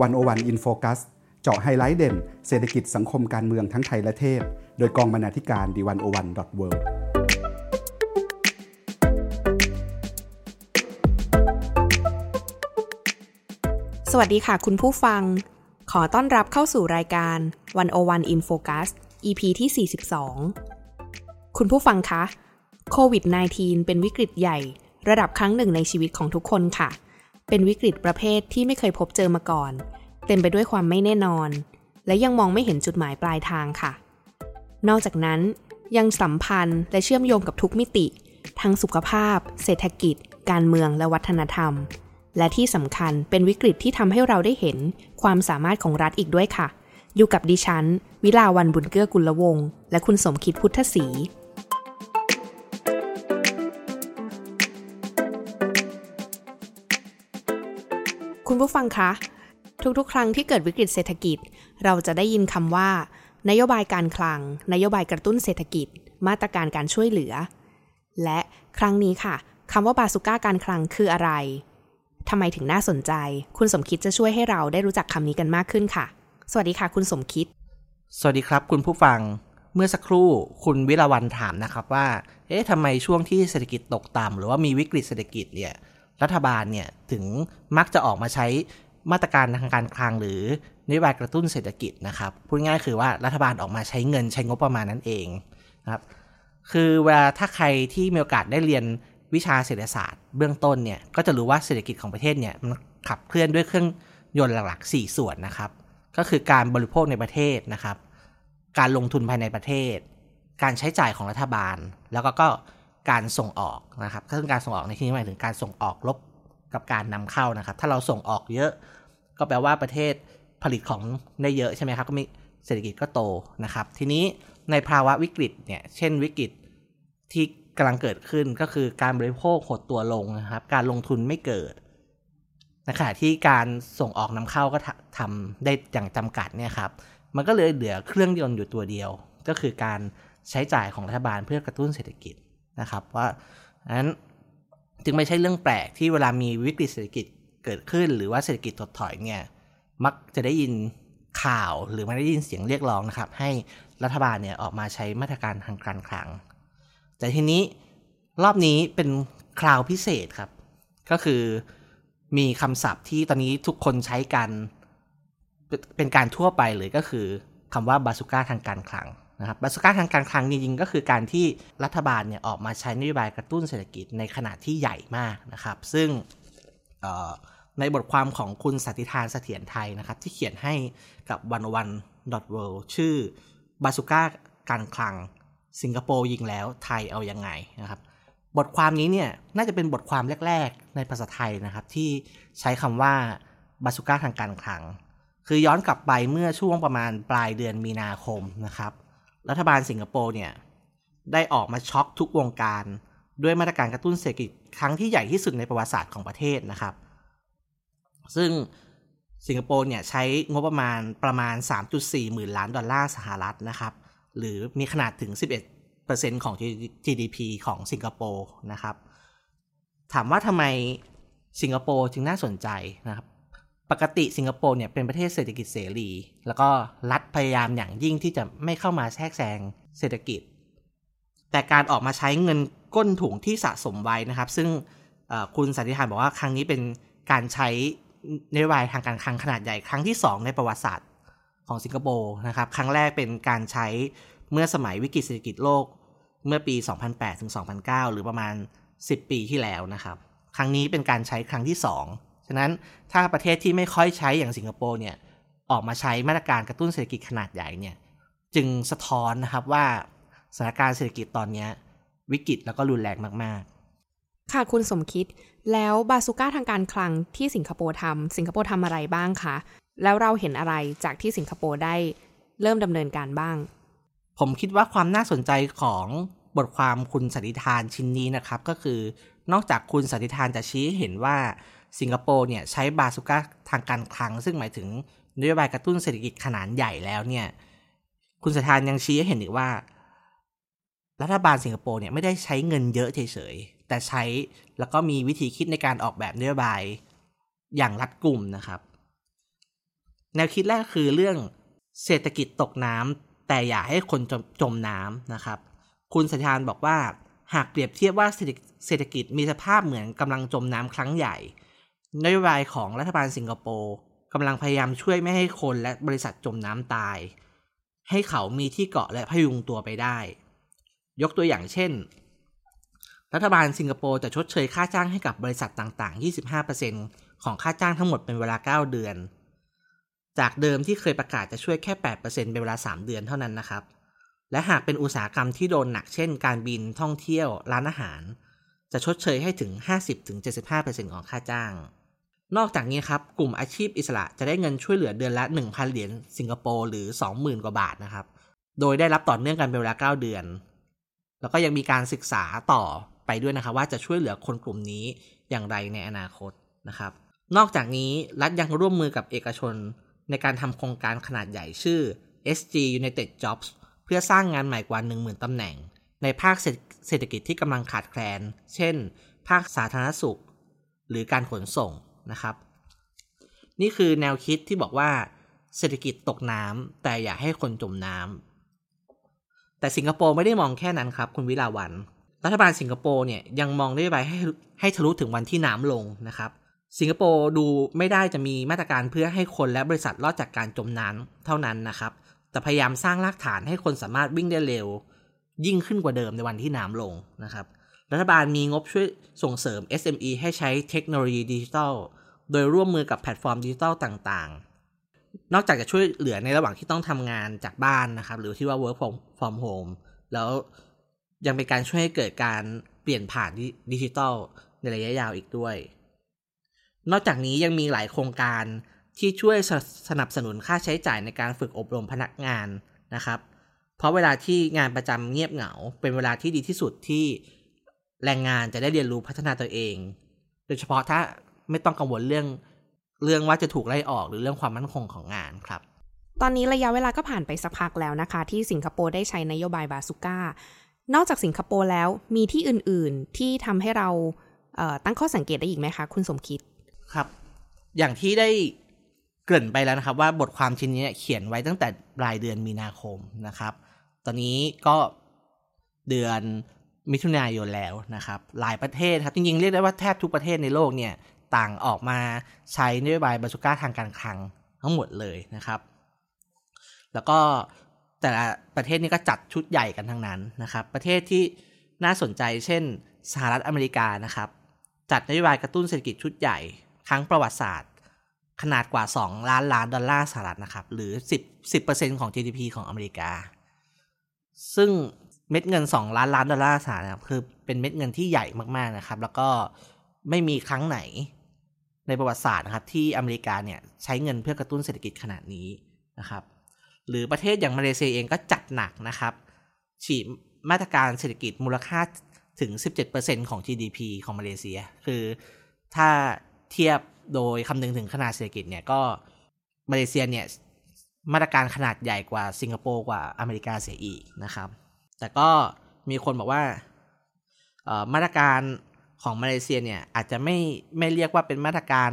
101 In Focus เจาะไฮไลท์เด่น เศรษฐกิจสังคมการเมืองทั้งไทยและเทศ โดยกองบรรณาธิการ The101.worldสวัสดีค่ะคุณผู้ฟัง ขอต้อนรับเข้าสู่รายการ 101 In Focus EP ที่ 42 คุณผู้ฟังคะ โควิด -19 เป็นวิกฤตใหญ่ ระดับครั้งหนึ่งในชีวิตของทุกคนค่ะ เป็นวิกฤตประเภทที่ไม่เคยพบเจอมาก่อน เต็มไปด้วยความไม่แน่นอน และยังมองไม่เห็นจุดหมายปลายทางค่ะ นอกจากนั้นยังสัมพันธ์และเชื่อมโยงกับทุกมิติ ทั้งสุขภาพ เศรษฐกิจ การเมืองและวัฒนธรรม และที่สำคัญเป็นวิกฤตที่ทำให้เราได้เห็นความสามารถของรัฐอีกด้วยค่ะ อยู่กับดิฉัน วิลาวันบุญเกื้อกุลวงศ์และคุณสมคิดพุทธศรี คุณผู้ฟังคะ ทุกๆ ครั้งที่เกิดวิกฤตเศรษฐกิจ เราจะได้ยินคำว่า นโยบายการคลัง นโยบายกระตุ้นเศรษฐกิจ มาตรการการช่วยเหลือ และครั้งนี้ค่ะคำว่าบาสุก้าการคลังคืออะไรทำไมถึงน่าสนใจ คุณสมคิดจะช่วยให้เราได้รู้จักคำนี้กันมากขึ้นค่ะ สวัสดีค่ะ คุณสมคิด สวัสดีครับ คุณผู้ฟัง เมื่อสักครู่คุณวิรวันถามนะครับว่า เอ๊ะทำไมช่วงที่เศรษฐกิจตกต่ำหรือว่ามีวิกฤตเศรษฐกิจเนี่ย รัฐบาลเนี่ยถึงมักจะออกมาใช้มาตรการทางการคลังหรือนโยบายกระตุ้นเศรษฐกิจนะครับพูดง่ายคือว่ารัฐบาลออกมาใช้เงินใช้งบประมาณนั่นเองนะครับคือเวลาถ้าใครที่มีโอกาสได้เรียนวิชาเศรษฐศาสตร์ เบื้องต้นเนี่ยก็จะรู้ว่าเศรษฐกิจของประเทศเนี่ยมันขับเคลื่อนด้วยเครื่องยนต์หลักๆ 4 ส่วนนะครับ ก็คือการบริโภคในประเทศนะครับ การลงทุนภายในประเทศ การใช้จ่ายของรัฐบาล แล้วก็ การส่งออกนะครับซึ่งการส่งออกในที่นี้หมายถึงการส่งออกลบกับการนำเข้านะครับ ถ้าเราส่งออกเยอะ ก็แปลว่าประเทศผลิตของได้เยอะใช่ไหมครับ ก็มีเศรษฐกิจก็โตนะครับ ทีนี้ในภาวะวิกฤตเนี่ย เช่นวิกฤตที่กำลังเกิดขึ้นก็คือการบริโภคหดตัวลงนะครับ การลงทุนไม่เกิดในขณะที่การส่งออกนำเข้าก็ทำได้อย่างจำกัดเนี่ยครับ มันก็เลยเหลือเครื่องยนต์อยู่ตัวเดียว ก็คือการใช้จ่ายของรัฐบาลเพื่อกระตุ้นเศรษฐกิจ นะครับว่านั้นจึงไม่ใช่เรื่องแปลกที่เวลามีวิกฤตเศรษฐกิจเกิดขึ้น หรือว่าเศรษฐกิจถดถอยเนี่ยมักจะได้ยินข่าวหรือไม่ได้ยินเสียงเรียกร้องนะครับ ให้รัฐบาลเนี่ยออกมาใช้มาตรการทางการคลัง แต่ทีนี้รอบนี้เป็นคราวพิเศษครับ ก็คือมีคำศัพท์ที่ตอนนี้ทุกคนใช้กัน เป็นการทั่วไปเลยก็คือคำว่าบาสุก้าทางการคลัง นะครับบาสุก้าทางการคลังจริงๆ ก็คือการที่รัฐบาลเนี่ยออกมาใช้นโยบายกระตุ้นเศรษฐกิจในขนาดที่ใหญ่มากนะครับ ซึ่งในบทความของคุณสัติธานเสถียรไทยนะครับ ที่เขียนให้กับวันวันดอทเวชื่อบาสุก้าการคลัง สิงคโปร์ยิงแล้วไทยเอาอยัางไงนะครับ บทความนี้เนี่ยน่าจะเป็นบทความแรก ๆ ในภาษาไทยนะครับ ที่ใช้คำว่าบาสุก้าทางการคลัง คือย้อนกลับไปเมื่อช่วงประมาณปลายเดือนมีนาคมนะครับ รัฐบาลสิงคโปร์เนี่ย ได้ออกมาช็อกทุกวงการด้วยมาตรการกระตุ้นเศรษฐกิจครั้งที่ใหญ่ที่สุดในประวัติศาสตร์ของประเทศนะครับ ซึ่งสิงคโปร์เนี่ยใช้งบประมาณประมาณ 3.4 หมื่นล้านดอลลาร์สหรัฐนะครับ หรือมีขนาดถึง 11%ของ GDP ของสิงคโปร์นะครับ ถามว่าทำไมสิงคโปร์จึงน่าสนใจนะครับ กติสิงคโปร์เนี่ยเป็นประเทศเศรษฐกิจเสรี แล้วก็รัฐพยายามอย่างยิ่งที่จะไม่เข้ามาแทรกแซงเศรษฐกิจ แต่การออกมาใช้เงินก้นถุงที่สะสมไว้นะครับ ซึ่งคุณสันติธานบอกว่าครั้งนี้เป็นการใช้นโยบายทางการคลังขนาดใหญ่ครั้งที่ 2 ในประวัติศาสตร์ของสิงคโปร์นะครับ ครั้งแรกเป็นการใช้เมื่อสมัยวิกฤตเศรษฐกิจโลกเมื่อปี 2008 ถึง 2009 หรือประมาณ 10 ปีที่แล้วนะครับ ครั้งนี้เป็นการใช้ครั้งที่ 2 ฉะนั้นถ้าประเทศที่ไม่ค่อยใช้อย่างสิงคโปร์เนี่ยออกมาใช้มาตรการกระตุ้นเศรษฐกิจขนาดใหญ่เนี่ยจึงสะท้อนนะครับว่าสถานการณ์เศรษฐกิจตอนนี้วิกฤตแล้วก็รุนแรงมาก ๆ ค่ะคุณสมคิด แล้วบาซูก้าทางการคลังที่สิงคโปร์ทำสิงคโปร์ทำอะไรบ้างคะ แล้วเราเห็นอะไรจากที่สิงคโปร์ได้เริ่มดำเนินการบ้าง ผมคิดว่าความน่าสนใจของบทความคุณสันติธานชิ้นนี้นะครับ ก็คือนอกจากคุณสันติธานจะชี้เห็นว่า สิงคโปร์เนี่ยใช้บาสุก้าทางการคลัง ซึ่งหมายถึงนโยบายกระตุ้นเศรษฐกิจขนาดใหญ่แล้วเนี่ยคุณสันติธานยังชี้ให้เห็นอีกว่า รัฐบาลสิงคโปร์เนี่ยไม่ได้ใช้เงินเยอะเฉยๆ แต่ใช้แล้วก็มีวิธีคิดในการออกแบบนโยบายอย่างรัดกุมนะครับ แนวคิดแรกคือเรื่องเศรษฐกิจตกน้ำแต่อย่าให้คนจมจมน้ำนะครับ คุณสัญญานบอกว่าหากเปรียบเทียบว่าเศรษฐกิจมีสภาพเหมือนกำลังจมน้ำครั้งใหญ่ นโยบายของรัฐบาลสิงคโปร์กำลังพยายามช่วยไม่ให้คนและบริษัทจมน้ำตาย ให้เขามีที่เกาะและพยุงตัวไปได้ ยกตัวอย่างเช่น รัฐบาลสิงคโปร์จะชดเชยค่าจ้างให้กับบริษัทต่างๆ 25%ของค่าจ้างทั้งหมดเป็นเวลา 9 เดือน จากเดิมที่เคยประกาศจะช่วยแค่ 8%เป็นเวลา 3 เดือนเท่านั้นนะครับ และหากเป็นอุตสาหกรรมที่โดนหนักเช่น การบินท่องเที่ยวร้านอาหาร จะชดเชยให้ถึง 50-75%ของค่าจ้าง นอกจากนี้ครับ กลุ่มอาชีพอิสระจะได้เงินช่วยเหลือเดือนละ 1,000 เหรียญสิงคโปร์หรือ 20,000 กว่าบาทนะครับ โดยได้รับต่อเนื่องกันเป็นเวลา 9 เดือน แล้วก็ยังมีการศึกษาต่อไปด้วยนะครับ ว่าจะช่วยเหลือคนกลุ่มนี้อย่างไรในอนาคตนะครับ นอกจากนี้รัฐยังร่วมมือกับเอกชน ในการทำโครงการขนาดใหญ่ชื่อ SG United Jobs เพื่อสร้างงานใหม่กว่า 10,000ตำแหน่ง ในภาคเศรษฐกิจที่กำลังขาดแคลน เช่น ภาคสาธารณสุข หรือการขนส่ง นะครับ นี่คือแนวคิดที่บอกว่าเศรษฐกิจตกน้ำแต่อย่าให้คนจมน้ำแต่สิงคโปร์ไม่ได้มองแค่นั้นครับ คุณวิลาวัน รัฐบาลสิงคโปร์เนี่ยยังมองได้ไปให้ให้ทะลุถึงวันที่น้ำลงนะครับ สิงคโปร์ดูไม่ได้จะมีมาตรการเพื่อให้คนและบริษัทรอดจากการจมน้ำเท่านั้นนะครับ แต่พยายามสร้างรากฐานให้คนสามารถวิ่งได้เร็ว ยิ่งขึ้นกว่าเดิมในวันที่น้ำลงนะครับ รัฐบาลมีงบช่วยส่งเสริม SME ให้ใช้เทคโนโลยีดิจิทัล โดยร่วมมือกับแพลตฟอร์มดิจิทัลต่างๆ นอกจากจะช่วยเหลือในระหว่างที่ต้องทำงานจากบ้านนะครับ หรือที่ว่า work from home แล้วยังเป็นการช่วยให้เกิดการเปลี่ยนผ่านดิจิทัลในระยะยาวอีกด้วย นอกจากนี้ยังมีหลายโครงการที่ช่วยสนับสนุนค่าใช้จ่ายในการฝึกอบรมพนักงานนะครับ เพราะเวลาที่งานประจำเงียบเหงา เป็นเวลาที่ดีที่สุดที่ แรงงานจะได้เรียนรู้พัฒนาตัวเอง โดยเฉพาะถ้าไม่ต้องกังวลเรื่องเรื่องว่าจะถูกไล่ออกหรือเรื่องความมั่นคงของงานครับ ตอนนี้ระยะเวลาก็ผ่านไปสักพักแล้วนะคะ ที่สิงคโปร์ได้ใช้นโยบายบาสุก้านอกจากสิงคโปร์แล้วมีที่อื่นๆที่ทำให้เราเตั้งข้อสังเกตได้อีกไหมคะ คุณสมคิดครับ อย่างที่ได้เกริ่นไปแล้วนะครับว่าบทความชิ้นนี้เขียนไว้ตั้งแต่ปลายเดือนมีนาคมนะครับ ตอนนี้ก็เดือน มิถุนายนแล้วนะครับ หลายประเทศครับจริงๆ เรียกได้ว่าแทบทุกประเทศในโลกเนี่ยต่างออกมาใช้นโยบายบาสุก้าทางการคลังทั้งหมดเลยนะครับ แล้วก็แต่ละประเทศนี้ก็จัดชุดใหญ่กันทั้งนั้นนะครับ ประเทศที่น่าสนใจเช่นสหรัฐอเมริกานะครับ จัดนโยบายกระตุ้นเศรษฐกิจชุดใหญ่ ครั้งประวัติศาสตร์ ขนาดกว่า 2 ล้านล้านดอลลาร์สหรัฐนะครับ หรือ 10 10%ของ GDP ของอเมริกา ซึ่ง เม็ดเงิน 2 ล้านล้านดอลลาร์สหรัฐคือเป็นเม็ดเงินที่ใหญ่มากๆนะครับ แล้วก็ไม่มีครั้งไหนในประวัติศาสตร์นะครับที่อเมริกาเนี่ยใช้เงินเพื่อกระตุ้นเศรษฐกิจขนาดนี้นะครับ หรือประเทศอย่างมาเลเซียเองก็จัดหนักนะครับ ฉีดมาตรการเศรษฐกิจมูลค่าถึง 17%ของ GDP ของมาเลเซีย คือถ้าเทียบโดยคำนึงถึงขนาดเศรษฐกิจเนี่ยก็มาเลเซียเนี่ยมาตรการขนาดใหญ่กว่าสิงคโปร์กว่าอเมริกาเสียอีกนะครับ แต่ก็มีคนบอกว่ามาตรการของมาเลเซียเนี่ยอาจจะไม่ไม่เรียกว่าเป็นมาตรการ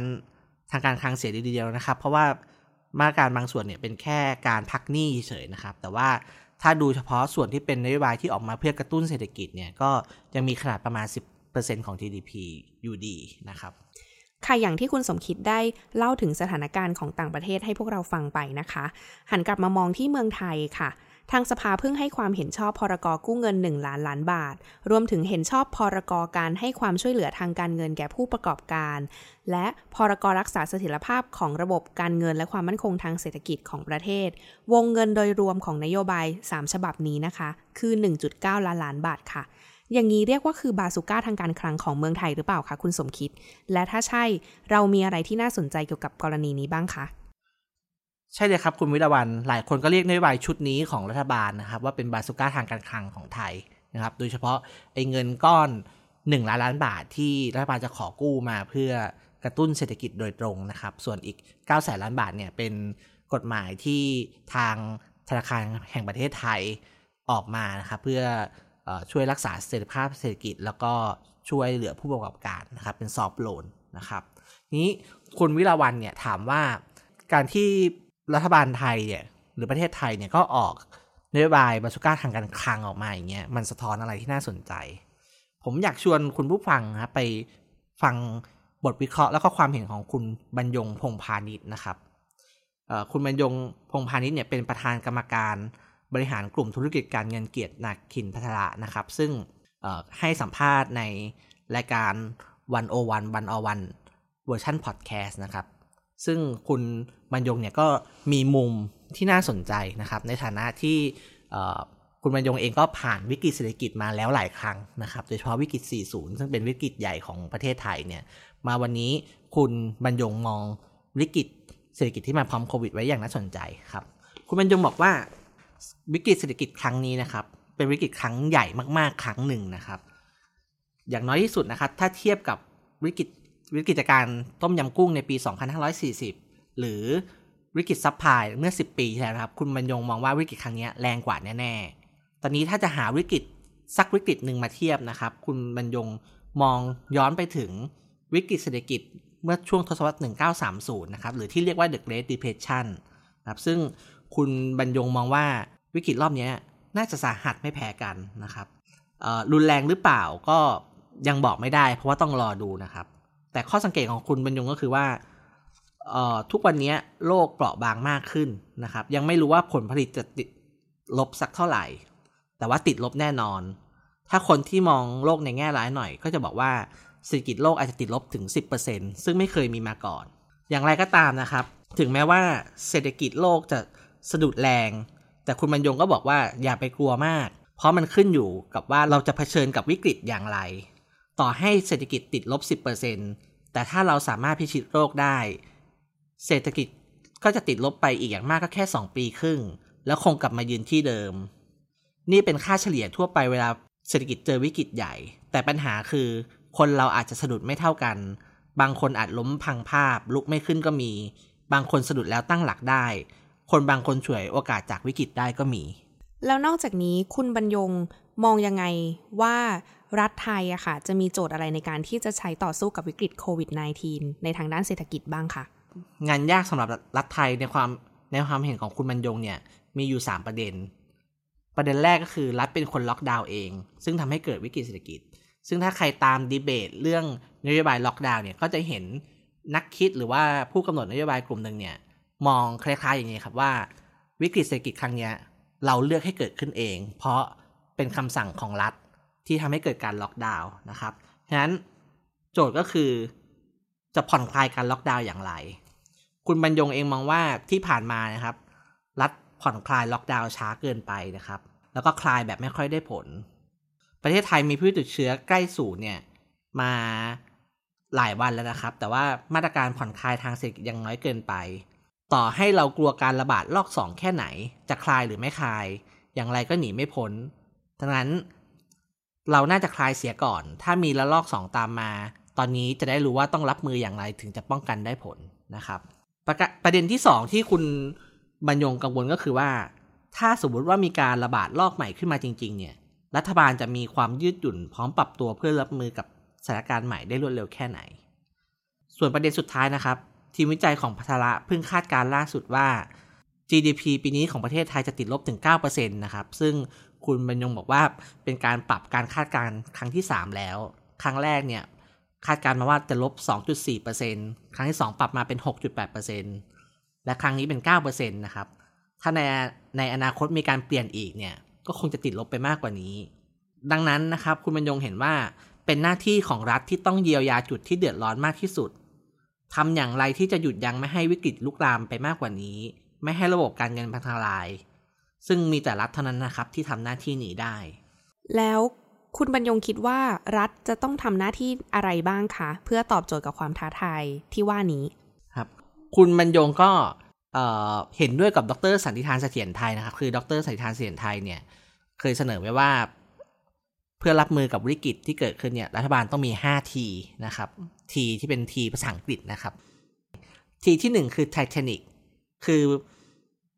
ทางการคลังเสียดีเดียวนะครับ เพราะว่ามาตรการบางส่วนเนี่ยเป็นแค่การพักหนี้เฉยนะครับ แต่ว่าถ้าดูเฉพาะส่วนที่เป็นนโยบายที่ออกมาเพื่อกระตุ้นเศรษฐกิจเนี่ยก็ยังมีขนาดประมาณ 10%ของ GDP อยู่ดีนะครับค่ะอย่างที่คุณสมคิดได้เล่าถึงสถานการณ์ของต่างประเทศให้พวกเราฟังไปนะคะ หันกลับมามองที่เมืองไทยค่ะ ทางสภาเพิ่งให้ความเห็นชอบพรกกู้เงิน 1 ล้านล้านบาท รวมถึงเห็นชอบพรกการให้ความช่วยเหลือทางการเงินแก่ผู้ประกอบการ และพรกรักษาเสถียรภาพของระบบการเงินและความมั่นคงทางเศรษฐกิจของประเทศ วงเงินโดยรวมของนโยบาย 3 ฉบับนี้นะคะ คือ 1.9 ล้านล้านบาทค่ะอย่างนี้เรียกว่าคือบาสุก้าทางการคลังของเมืองไทยหรือเปล่าคะคุณสมคิด และถ้าใช่เรามีอะไรที่น่าสนใจเกี่ยวกับกรณีนี้บ้างคะ ใช่เลยครับคุณวิรวันหลายคนก็เรียกนโยบายชุดนี้ของรัฐบาลนะครับ ว่าเป็นบาสุก้าทางการคลังของไทยนะครับ โดยเฉพาะไอ้เงินก้อน 1 ล้านล้านบาทที่รัฐบาลจะขอกู้มาเพื่อกระตุ้นเศรษฐกิจโดยตรงนะครับ ส่วนอีก9แสนล้านบาทเนี่ยเป็นกฎหมายที่ทางธนาคารแห่งประเทศไทยออกมานะครับเพื่อช่วยรักษาเสถียรภาพเศรษฐกิจ แล้วก็ช่วยเหลือผู้ประกอบการนะครับเป็นซอฟโลนนะครับนี้คุณวิลาวันเนี่ยถามว่าการที่ รัฐบาลไทยเนี่ยหรือประเทศไทยเนี่ยก็ออกนโยบายบาสุก้าทางการคลังออกมาอย่างเงี้ยมันสะท้อนอะไรที่น่าสนใจ ผมอยากชวนคุณผู้ฟังครับไปฟังบทวิเคราะห์แล้วก็ความเห็นของคุณบรรยงพงพาณิชย์นะครับคุณบรรยงพงพาณิชย์เนี่ยเป็นประธานกรรมการบริหารกลุ่มธุรกิจการเงินเกียรตินาคินภัทรนะครับ ซึ่งให้สัมภาษณ์ในรายการ101 One-on-One เวอร์ชันพอดแคสต์นะครับ ซึ่งคุณบรรยงเนี่ยก็มีมุมที่น่าสนใจนะครับ ในฐานะที่คุณบรรยงเองก็ผ่านวิกฤตเศรษฐกิจมาแล้วหลายครั้งนะครับ โดยเฉพาะวิกฤต 40 ซึ่งเป็นวิกฤตใหญ่ของประเทศไทยเนี่ยมาวันนี้คุณบรรยงมองวิกฤตเศรษฐกิจที่มาพร้อมโควิดไว้อย่างน่าสนใจครับ คุณบรรยงบอกว่าวิกฤตเศรษฐกิจครั้งนี้นะครับ เป็นวิกฤตครั้งใหญ่มากๆ ครั้งหนึ่งนะครับ อย่างน้อยที่สุดนะครับ ถ้าเทียบกับวิกฤต วิกฤตการณ์ต้มยำกุ้งในปี 2540 หรือวิกฤต subprime เมื่อ 10 ปีที่แล้วครับคุณบรรยงมองว่าวิกฤตครั้งนี้แรงกว่าแน่ๆ ตอนนี้ถ้าจะหาวิกฤตสักวิกฤตหนึ่งมาเทียบนะครับ คุณบรรยงมองย้อนไปถึงวิกฤตเศรษฐกิจเมื่อช่วงทศวรรษ 1930 นะครับ หรือที่เรียกว่า The Great Depression นะครับ ซึ่งคุณบรรยงมองว่าวิกฤตรอบนี้น่าจะสาหัสไม่แพ้กันนะครับรุนแรงหรือเปล่าก็ยังบอกไม่ได้ เพราะว่าต้องรอดูนะครับ แต่ข้อสังเกตของคุณบรรยงก็คือว่าทุกวันนี้โลกเปราะบางมากขึ้นนะครับ ยังไม่รู้ว่าผลผลิตจะติดลบสักเท่าไหร่ แต่ว่าติดลบแน่นอน ถ้าคนที่มองโลกในแง่ร้ายหน่อย ก็จะบอกว่าเศรษฐกิจโลกอาจจะติดลบถึง 10%ซึ่งไม่เคยมีมาก่อน อย่างไรก็ตามนะครับ ถึงแม้ว่าเศรษฐกิจโลกจะสะดุดแรง แต่คุณบรรยงก็บอกว่าอย่าไปกลัวมาก เพราะมันขึ้นอยู่กับว่าเราจะเผชิญกับวิกฤตอย่างไร ต่อให้เศรษฐกิจติดลบ 10%แต่ถ้าเราสามารถพิชิตโรคได้ เศรษฐกิจก็จะติดลบไปอีกอย่างมากก็แค่ 2 ปีครึ่ง แล้วคงกลับมายืนที่เดิม นี่เป็นค่าเฉลี่ยทั่วไปเวลาเศรษฐกิจเจอวิกฤตใหญ่ แต่ปัญหาคือ คนเราอาจจะสะดุดไม่เท่ากัน บางคนอาจล้มพังภาพ ลุกไม่ขึ้นก็มี บางคนสะดุดแล้วตั้งหลักได้ คนบางคนช่วยโอกาสจากวิกฤตได้ก็มี แล้วนอกจากนี้คุณบรรยง มองยังไงว่ารัฐไทยอะค่ะ จะมีโจทย์อะไรในการที่จะใช้ต่อสู้กับวิกฤตโควิด -19 ในทางด้านเศรษฐกิจบ้างคะงานยากสำหรับรัฐไทยในความในความเห็นของคุณบรรยงเนี่ย มีอยู่ 3 ประเด็น ประเด็นแรกก็คือรัฐเป็นคนล็อกดาวน์เอง ซึ่งทำให้เกิดวิกฤตเศรษฐกิจ ซึ่งถ้าใครตามดีเบตเรื่องนโยบายล็อกดาวน์เนี่ยก็จะเห็นนักคิดหรือว่าผู้กำหนดนโยบายกลุ่มหนึ่งเนี่ย มองคล้ายๆอย่างนี้ครับว่า วิกฤตเศรษฐกิจครั้งนี้เราเลือกให้เกิดขึ้นเอง เพราะ เป็นคำสั่งของรัฐที่ทำให้เกิดการล็อกดาวน์นะครับฉะนั้นโจทย์ก็คือจะผ่อนคลายการล็อกดาวน์อย่างไร คุณบรรยงเองมองว่าที่ผ่านมานะครับ รัฐผ่อนคลายล็อกดาวน์ช้าเกินไปนะครับ แล้วก็คลายแบบไม่ค่อยได้ผล ประเทศไทยมีผู้ติดเชื้อใกล้ศูนย์เนี่ยมาหลายวันแล้วนะครับ แต่ว่ามาตรการผ่อนคลายทางเศรษฐกิจยังน้อยเกินไป ต่อให้เรากลัวการระบาดรอบสองแค่ไหน จะคลายหรือไม่คลาย อย่างไรก็หนีไม่พ้น ดังนั้นเราน่าจะคลายเสียก่อน ถ้ามีระลอกสองตามมา ตอนนี้จะได้รู้ว่าต้องรับมืออย่างไรถึงจะป้องกันได้ผลนะครับ ประประเด็นที่สองที่คุณบรรยงกังวลก็คือว่า ถ้าสมมติว่ามีการระบาดลอกใหม่ขึ้นมาจริง ๆ เนี่ย รัฐบาลจะมีความยืดหยุ่นพร้อมปรับตัวเพื่อรับมือกับสถานการณ์ใหม่ได้รวดเร็วแค่ไหน ส่วนประเด็นสุดท้ายนะครับ ทีมวิจัยของพัทระเพิ่งคาดการล่าสุดว่า GDP ปีนี้ของประเทศไทยจะติดลบถึง 9%นะครับ ซึ่ง คุณบรรยงบอกว่าเป็นการปรับการคาดการณ์ครั้งที่ 3 แล้ว ครั้งแรกเนี่ยคาดการณ์มาว่าจะลบ 2.4%ครั้งที่ 2 ปรับมาเป็น 6.8%และครั้งนี้เป็น 9%นะครับ ถ้าในในอนาคตมีการเปลี่ยนอีกเนี่ยก็คงจะติดลบไปมากกว่านี้ ดังนั้นนะครับคุณบรรยงเห็นว่าเป็นหน้าที่ของรัฐที่ต้องเยียวยาจุดที่เดือดร้อนมากที่สุดทำอย่างไรที่จะหยุดยั้งไม่ให้วิกฤตลุกลามไปมากกว่านี้ ไม่ให้ระบบการเงินพังทลาย ซึ่งมีแต่รัฐเท่านั้นนะครับที่ทำหน้าที่นี้ได้ แล้วคุณบรรยงคิดว่ารัฐจะต้องทำหน้าที่อะไรบ้างคะ เพื่อตอบโจทย์กับความท้าทายที่ว่านี้ครับ คุณบรรยงก็เห็นด้วยกับดรสันติธานเสถียรไทยนะครับ คือดรสันติธานเสถียรไทยเนี่ย เคยเสนอไว้ว่า เพื่อรับมือกับวิกฤตที่เกิดขึ้นเนี่ยรัฐบาลต้องมี 5 ทีนะครับ ทีที่เป็นทีภาษาอังกฤษนะครับ ทีที่ 1 คือไททานิกคือ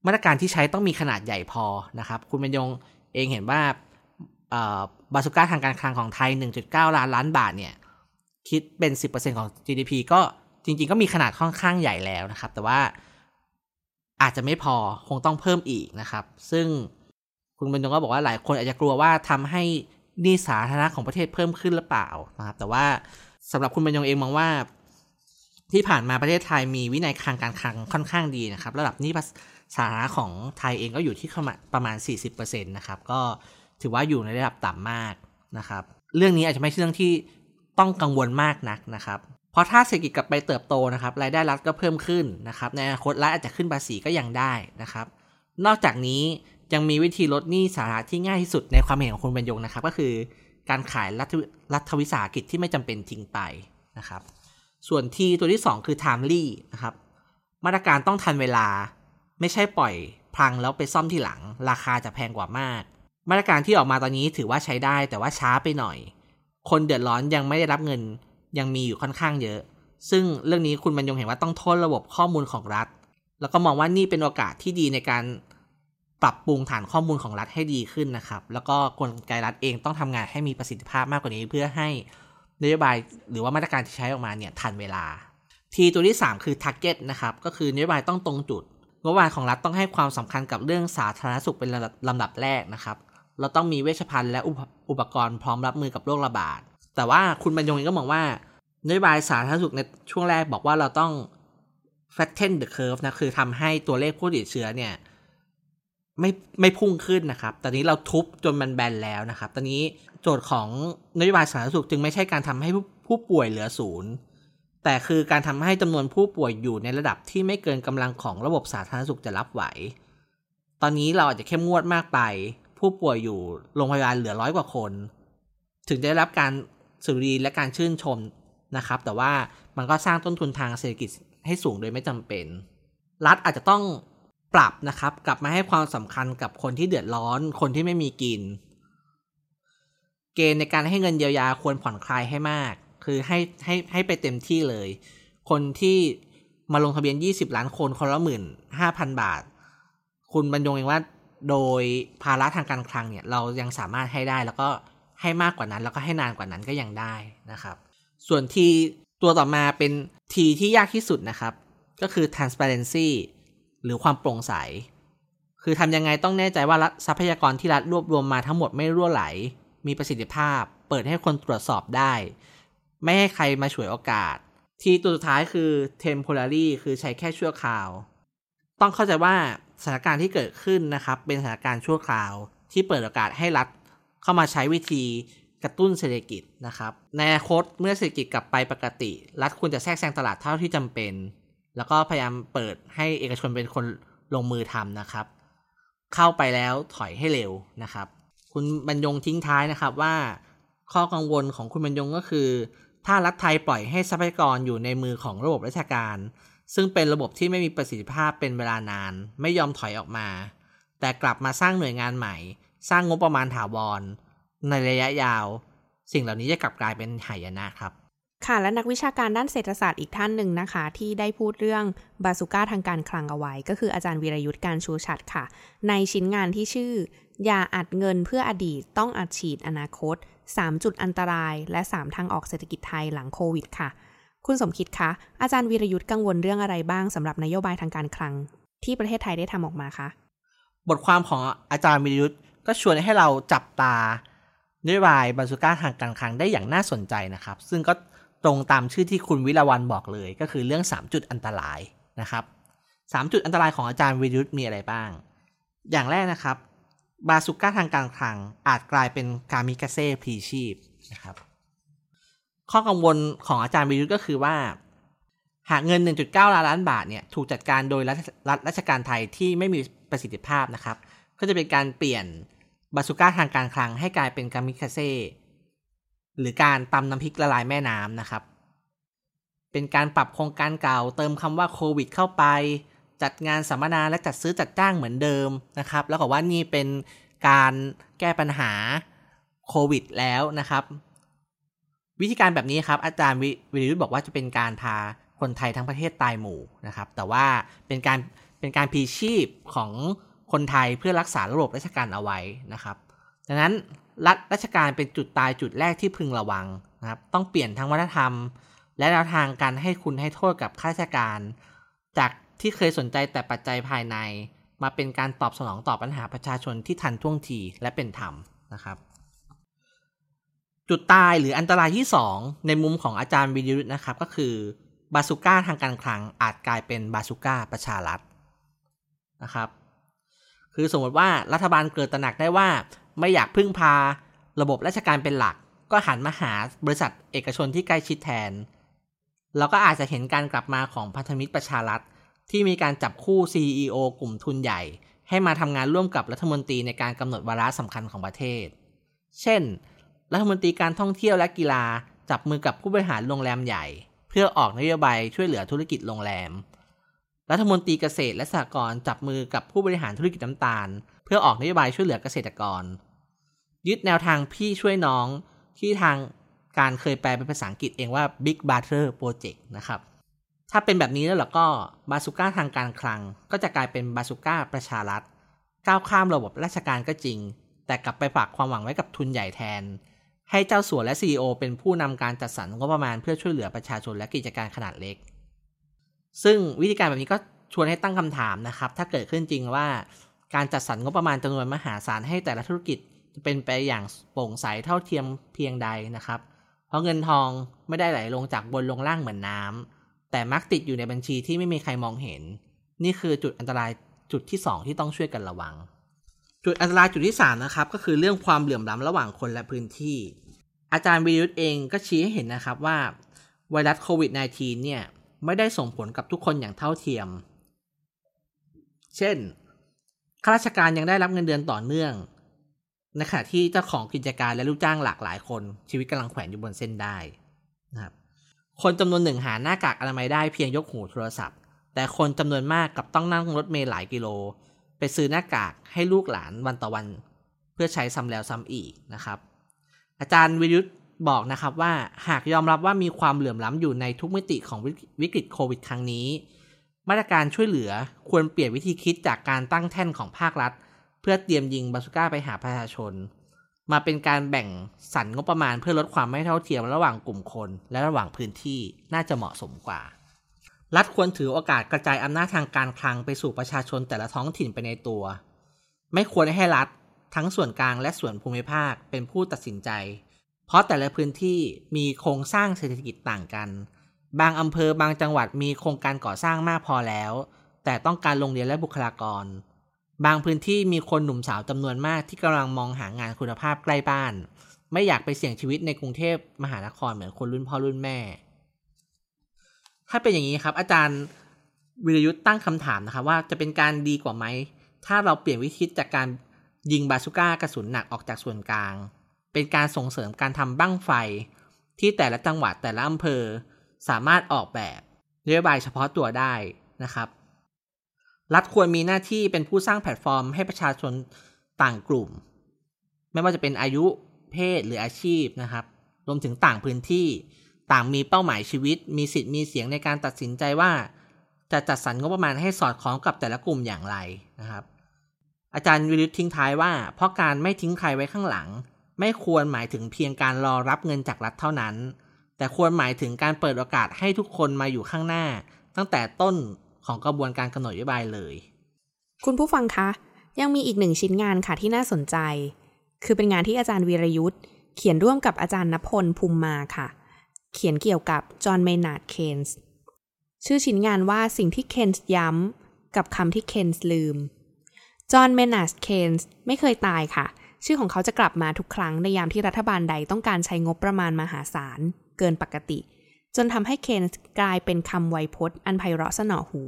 มาตรการที่ใช้ต้องมีขนาดใหญ่พอนะครับ คุณบรรยงเองเห็นว่าบาสุก้าทางการคลังของไทย 1.9 ล้านล้านบาทเนี่ย คิดเป็น 10%ของ GDP ก็จริง ๆ ก็มีขนาดค่อนข้างใหญ่แล้วนะครับ แต่ว่าอาจจะไม่พอคงต้องเพิ่มอีกนะครับ ซึ่งคุณบรรยงก็บอกว่าหลายคนอาจจะกลัวว่าทำให้นี้สาธารณะของประเทศเพิ่มขึ้นหรือเปล่านะครับ แต่ว่าสำหรับคุณบรรยงเองมองว่า ที่ผ่านมาประเทศไทยมีวินัยคลังการคลังค่อนข้างดีนะครับ ระดับนี้ สาธารณะของไทยเองก็อยู่ที่ประมาณ 40%นะครับ ก็ถือว่าอยู่ในระดับต่ำมากนะครับ เรื่องนี้อาจจะไม่ใช่เรื่องที่ต้องกังวลมากนักนะครับ เพราะถ้าเศรษฐกิจกลับไปเติบโตนะครับ รายได้รัฐก็เพิ่มขึ้นนะครับ ในอนาคตรัฐอาจจะขึ้นภาษีก็ยังได้นะครับ นอกจากนี้ยังมีวิธีลดหนี้สาธารณะที่ง่ายที่สุดในความเห็นของคุณบรรยงนะครับ ก็คือการขายรัฐรัฐวิสาหกิจที่ไม่จำเป็นทิ้งไปนะครับ ส่วนที่ตัวที่ 2 คือ timely นะครับ มาตรการต้องทันเวลา ไม่ใช่ปล่อยพังแล้วไปซ่อมที่หลัง ราคาจะแพงกว่ามาก มาตรการที่ออกมาตอนนี้ถือว่าใช้ได้แต่ว่าช้าไปหน่อย คนเดือดร้อนยังไม่ได้รับเงินยังมีอยู่ค่อนข้างเยอะ ซึ่งเรื่องนี้คุณบรรยงเห็นว่าต้องโทษระบบข้อมูลของรัฐ แล้วก็มองว่านี่เป็นโอกาสที่ดีในการปรับปรุงฐานข้อมูลของรัฐให้ดีขึ้นนะครับ แล้วก็กลไกรัฐเองต้องทำงานให้มีประสิทธิภาพมากกว่านี้ เพื่อให้นโยบายหรือว่ามาตรการที่ใช้ออกมาเนี่ยทันเวลาทีตัวที่ 3 คือ target นะครับ ก็คือนโยบายต้องตรงจุด งบประมาณของรัฐต้องให้ความสำคัญกับเรื่องสาธารณสุขเป็นลำดับแรกนะครับ เราต้องมีเวชภัณฑ์และอุปกรณ์พร้อมรับมือกับโรคระบาด แต่ว่าคุณบรรยงเองก็มองว่านโยบายสาธารณสุขในช่วงแรกบอกว่าเราต้อง flatten the curve นะคือทำให้ตัวเลขผู้ติดเชื้อเนี่ยไม่ไม่พุ่งขึ้นนะครับ ตอนนี้เราทุบจนมันแบนแล้วนะครับ ตอนนี้โจทย์ของนโยบายสาธารณสุขจึงไม่ใช่การทำให้ผู้ป่วยเหลือศูนย์ แต่คือการทำให้จำนวนผู้ป่วยอยู่ในระดับที่ไม่เกินกำลังของระบบสาธารณสุขจะรับไหว ตอนนี้เราอาจจะเข้มงวดมากไป ผู้ป่วยอยู่โรงพยาบาลเหลือร้อยกว่าคน ถึงจะได้รับการสุรีและการชื่นชมนะครับ แต่ว่ามันก็สร้างต้นทุนทางเศรษฐกิจให้สูงโดยไม่จำเป็น รัฐอาจจะต้องปรับนะครับ กลับมาให้ความสำคัญกับคนที่เดือดร้อน คนที่ไม่มีกิน เกณฑ์ในการให้เงินเยียวยาควรผ่อนคลายให้มาก คือให้ให้ให้ไปเต็มที่เลย คนที่มาลงทะเบียน 20 ล้านคนคนละหมื่นห้าพันบาท คุณบรรยงเองว่าโดยภาระทางการคลังเนี่ยเรายังสามารถให้ได้แล้วก็ให้มากกว่านั้น แล้วก็ให้นานกว่านั้นก็ยังได้นะครับ ส่วนทีตัวต่อมาเป็นทีที่ยากที่สุดนะครับ ก็คือ transparency หรือความโปร่งใส คือทำยังไงต้องแน่ใจว่าทรัพยากรที่รัฐรวบรวมมาทั้งหมดไม่รั่วไหล มีประสิทธิภาพ เปิดให้คนตรวจสอบได้ ไม่ให้ใครมาฉวยโอกาส ทีตัวสุดท้ายคือ temporary คือใช้แค่ชั่วคราว ต้องเข้าใจว่าสถานการณ์ที่เกิดขึ้นนะครับ เป็นสถานการณ์ชั่วคราว ที่เปิดโอกาสให้รัฐเข้ามาใช้วิธีกระตุ้นเศรษฐกิจนะครับ ในอนาคตเมื่อเศรษฐกิจกลับไปปกติ รัฐควรจะแทรกแซงตลาดเท่าที่จำเป็น แล้วก็พยายามเปิดให้เอกชนเป็นคนลงมือทำนะครับ เข้าไปแล้วถอยให้เร็วนะครับ คุณบรรยงทิ้งท้ายนะครับว่าข้อกังวลของคุณบรรยงก็คือ ถ้ารัฐไทยปล่อยให้ทรัพยากรอยู่ในมือของระบบราชการ ซึ่งเป็นระบบที่ไม่มีประสิทธิภาพเป็นเวลานาน ไม่ยอมถอยออกมา แต่กลับมาสร้างหน่วยงานใหม่ สร้างงบประมาณถาวร ในระยะยาว สิ่งเหล่านี้จะกลับกลายเป็นหายนะครับค่ะและนักวิชาการด้านเศรษฐศาสตร์อีกท่านหนึ่งนะคะ ที่ได้พูดเรื่องบาสุก้าทางการคลังเอาไว้ ก็คืออาจารย์วีรยุทธ์การชูชัดค่ะ ในชิ้นงานที่ชื่อ อย่าอัดเงินเพื่ออดีตต้องอัดฉีดอนาคต 3 จุดอันตราย และ 3 ทางออกเศรษฐกิจไทยหลังโควิดค่ะ คุณสมคิดคะอาจารย์วีรยุทธ์กังวลเรื่องอะไรบ้างสำหรับนโยบายทางการคลัง ที่ประเทศไทยได้ทำออกมาคะบทความของอาจารย์วีรยุทธ์ก็ชวนให้เราจับตานโยบายบาสุก้าทางการคลังได้อย่างน่าสนใจนะครับ ซึ่งก็ตรงตามชื่อที่คุณวิลาวันบอกเลย ก็คือเรื่อง 3 จุดอันตรายนะครับ3จุดอันตรายของอาจารย์วิรุธมีอะไรบ้าง อย่างแรกนะครับ บาสุก้าทางการคลัง อาจกลายเป็นกามิกาเซ่พีชีพนะครับ ข้อกังวลของอาจารย์วิรุธก็คือว่า หากเงิน 1.9 ล้านล้านบาทเนี่ยถูกจัดการโดยรัฐราชการไทยที่ไม่มีประสิทธิภาพนะครับ ก็จะเป็นการเปลี่ยนบาสุก้าทางการคลัง ให้กลายเป็นกามิกาเซ่หรือการตำน้ำพริกละลายแม่น้ำนะครับ เป็นการปรับโครงการเก่าเติมคำว่าโควิดเข้าไป จัดงานสัมมนาและจัดซื้อจัดจ้างเหมือนเดิมนะครับ แล้วก็ว่านี่เป็นการแก้ปัญหาโควิดแล้วนะครับ วิธีการแบบนี้ครับอาจารย์วิริยุทธ์บอกว่าจะเป็นการพาคนไทยทั้งประเทศตายหมู่นะครับ แต่ว่าเป็นการเป็นการพีชีพของคนไทยเพื่อรักษาระบบราชการเอาไว้นะครับดังนั้นรัฐราชการเป็นจุดตายจุดแรกที่พึงระวังนะครับ ต้องเปลี่ยนทั้งวัฒนธรรม และแนวทางการให้คุณให้โทษกับข้าราชการ จาก ที่เคยสนใจแต่ปัจจัยภายใน มาเป็นการตอบสนองต่อปัญหาประชาชนที่ทันท่วงทีและเป็นธรรมนะครับ จุดตายหรืออันตรายที่ 2 ในมุมของอาจารย์วิรุธนะครับก็คือบาสุก้าทางการคลังอาจกลายเป็นบาสุก้าประชารัฐนะครับ คือสมมติว่ารัฐบาลเกิดตระหนักได้ว่าไม่อยากพึ่งพาระบบราชการเป็นหลัก ก็หันมาหาบริษัทเอกชนที่ใกล้ชิดแทน เราก็อาจจะเห็นการกลับมาของพันธมิตรประชารัฐ ที่มีการจับคู่ CEO กลุ่มทุนใหญ่ ให้มาทำงานร่วมกับรัฐมนตรีในการกำหนดวาระสำคัญของประเทศ เช่น รัฐมนตรีการท่องเที่ยวและกีฬาจับมือกับผู้บริหารโรงแรมใหญ่ เพื่อออกนโยบายช่วยเหลือธุรกิจโรงแรม รัฐมนตรีเกษตรและสหกรณ์จับมือกับผู้บริหารธุรกิจน้ำตาล เพื่อออกนโยบายช่วยเหลือเกษตรกร ยึดแนวทางพี่ช่วยน้องที่ทางการเคยแปลเป็นภาษาอังกฤษเองว่า Big Brother Project นะครับ ถ้าเป็นแบบนี้แล้วเราก็บาสุก้าทางการคลัง ก็จะกลายเป็นบาสุก้าประชารัฐ ก้าวข้ามระบบราชการก็จริง แต่กลับไปฝากความหวังไว้กับทุนใหญ่แทน ให้เจ้าสัวและ CEO เป็นผู้นำการจัดสรรงบประมาณเพื่อช่วยเหลือประชาชนและกิจการขนาดเล็ก ซึ่งวิธีการแบบนี้ก็ชวนให้ตั้งคำถามนะครับ ถ้าเกิดขึ้นจริงว่า การจัดสรรงบประมาณจำนวนมหาศาลให้แต่ละธุรกิจจะเป็นไปอย่างโปร่งใสเท่าเทียมเพียงใดนะครับ เพราะเงินทองไม่ได้ไหลลงจากบนลงล่างเหมือนน้ำ แต่มักติดอยู่ในบัญชีที่ไม่มีใครมองเห็น นี่คือจุดอันตรายจุดที่ 2 ที่ต้องช่วยกันระวัง จุดอันตรายจุดที่ 3 นะครับ ก็คือเรื่องความเหลื่อมล้ำระหว่างคนและพื้นที่ อาจารย์วิรุธเองก็ชี้ให้เห็นนะครับว่า ไวรัสโควิด -19 เนี่ย ไม่ได้ส่งผลกับทุกคนอย่างเท่าเทียม เช่นข้าราชการยังได้รับเงินเดือนต่อเนื่องในขณะที่เจ้าของกิจการและลูกจ้างหลากหลายคน ชีวิตกำลังแขวนอยู่บนเส้นได้นะครับ คนจำนวนหนึ่งหาหน้ากากอนามัยได้เพียงยกหูโทรศัพท์ แต่คนจำนวนมากกับต้องนั่งรถเมล์หลายกิโล ไปซื้อหน้ากากให้ลูกหลานวันต่อวัน เพื่อใช้ซ้ำแล้วซ้ำอีกนะครับ อาจารย์วิรุธบอกนะครับว่าหากยอมรับว่ามีความเหลื่อมล้ำอยู่ในทุกมิติของวิกฤตโควิดครั้งนี้ มาตรการช่วยเหลือควรเปลี่ยนวิธีคิดจากการตั้งแท่นของภาครัฐ เพื่อเตรียมยิงบาสุก้าไปหาประชาชน มาเป็นการแบ่งสรรงบประมาณเพื่อลดความไม่เท่าเทียมระหว่างกลุ่มคน และระหว่างพื้นที่น่าจะเหมาะสมกว่า รัฐควรถือโอกาสกระจายอำนาจทางการคลังไปสู่ประชาชนแต่ละท้องถิ่นไปในตัว ไม่ควรให้รัฐ ทั้งส่วนกลางและส่วนภูมิภาคเป็นผู้ตัดสินใจ เพราะแต่ละพื้นที่มีโครงสร้างเศรษฐกิจต่างกัน บางอำเภอบางจังหวัดมีโครงการก่อสร้างมากพอแล้ว แต่ต้องการโรงเรียนและบุคลากร บางพื้นที่มีคนหนุ่มสาวจำนวนมากที่กำลังมองหางานคุณภาพใกล้บ้าน ไม่อยากไปเสี่ยงชีวิตในกรุงเทพมหานครเหมือนคนรุ่นพ่อรุ่นแม่ ถ้าเป็นอย่างนี้ครับ อาจารย์วิรยุทธ์ตั้งคำถามนะครับว่าจะเป็นการดีกว่าไหม ถ้าเราเปลี่ยนวิธีจากการยิงบาสุก้ากระสุนหนักออกจากส่วนกลาง เป็นการส่งเสริมการทำบั้งไฟ ที่แต่ละจังหวัดแต่ละอำเภอ สามารถออกแบบนโยบายเฉพาะตัวได้นะครับ รัฐควรมีหน้าที่เป็นผู้สร้างแพลตฟอร์มให้ประชาชนต่างกลุ่ม ไม่ว่าจะเป็นอายุเพศหรืออาชีพนะครับ รวมถึงต่างพื้นที่ ต่างมีเป้าหมายชีวิต มีสิทธิ์มีเสียงในการตัดสินใจว่า จะจัดสรรงบประมาณให้สอดคล้องกับแต่ละกลุ่มอย่างไรนะครับ อาจารย์วิริทิ้งท้ายว่า เพราะการไม่ทิ้งใครไว้ข้างหลัง ไม่ควรหมายถึงเพียงการรอรับเงินจากรัฐเท่านั้น แต่ควรหมายถึงการเปิดโอกาสให้ทุกคนมาอยู่ข้างหน้า ตั้งแต่ต้น ของกระบวนการกำหนดนโยบายเลย คุณผู้ฟังคะ ยังมีอีกหนึ่งชิ้นงานค่ะที่น่าสนใจ คือเป็นงานที่อาจารย์วีระยุทธเขียนร่วมกับอาจารย์นภนต์ ภุมมาค่ะ เขียนเกี่ยวกับจอห์นเมนาร์ดเคนส์ชื่อชิ้นงานว่าสิ่งที่เคนส์ย้ำกับคำที่เคนส์ลืม จอห์นเมนาร์ดเคนส์ไม่เคยตายค่ะ ชื่อของเขาจะกลับมาทุกครั้งในยามที่รัฐบาลใดต้องการใช้งบประมาณมหาศาลเกินปกติ จนทำให้เคนส์กลายเป็นคำไวยพจน์ อันไพเราะสนอหู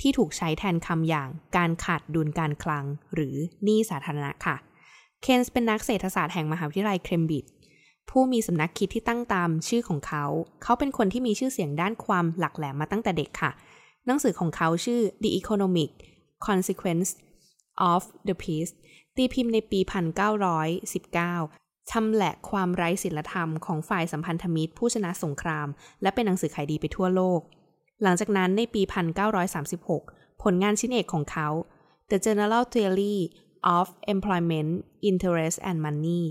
ที่ถูกใช้แทนคำอย่างการขาดดุลการคลัง หรือหนี้สาธารณะค่ะ เคนส์เป็นนักเศรษฐศาสตร์แห่งมหาวิทยาลัยเคมบริดจ์ผู้มีสำนักคิดที่ตั้งตามชื่อของเขา เขาเป็นคนที่มีชื่อเสียงด้านความหลักแหลมมาตั้งแต่เด็กค่ะ หนังสือของเขาชื่อ The Economic Consequence of the Peace ตีพิมพ์ในปี 1919 ชำแหละความไร้ศีลธรรมของฝ่ายสัมพันธมิตรผู้ชนะสงคราม และเป็นหนังสือขายดีไปทั่วโลก หลังจากนั้นในปี 1936 ผลงานชิ้นเอกของเขา The General Theory of Employment Interest and Money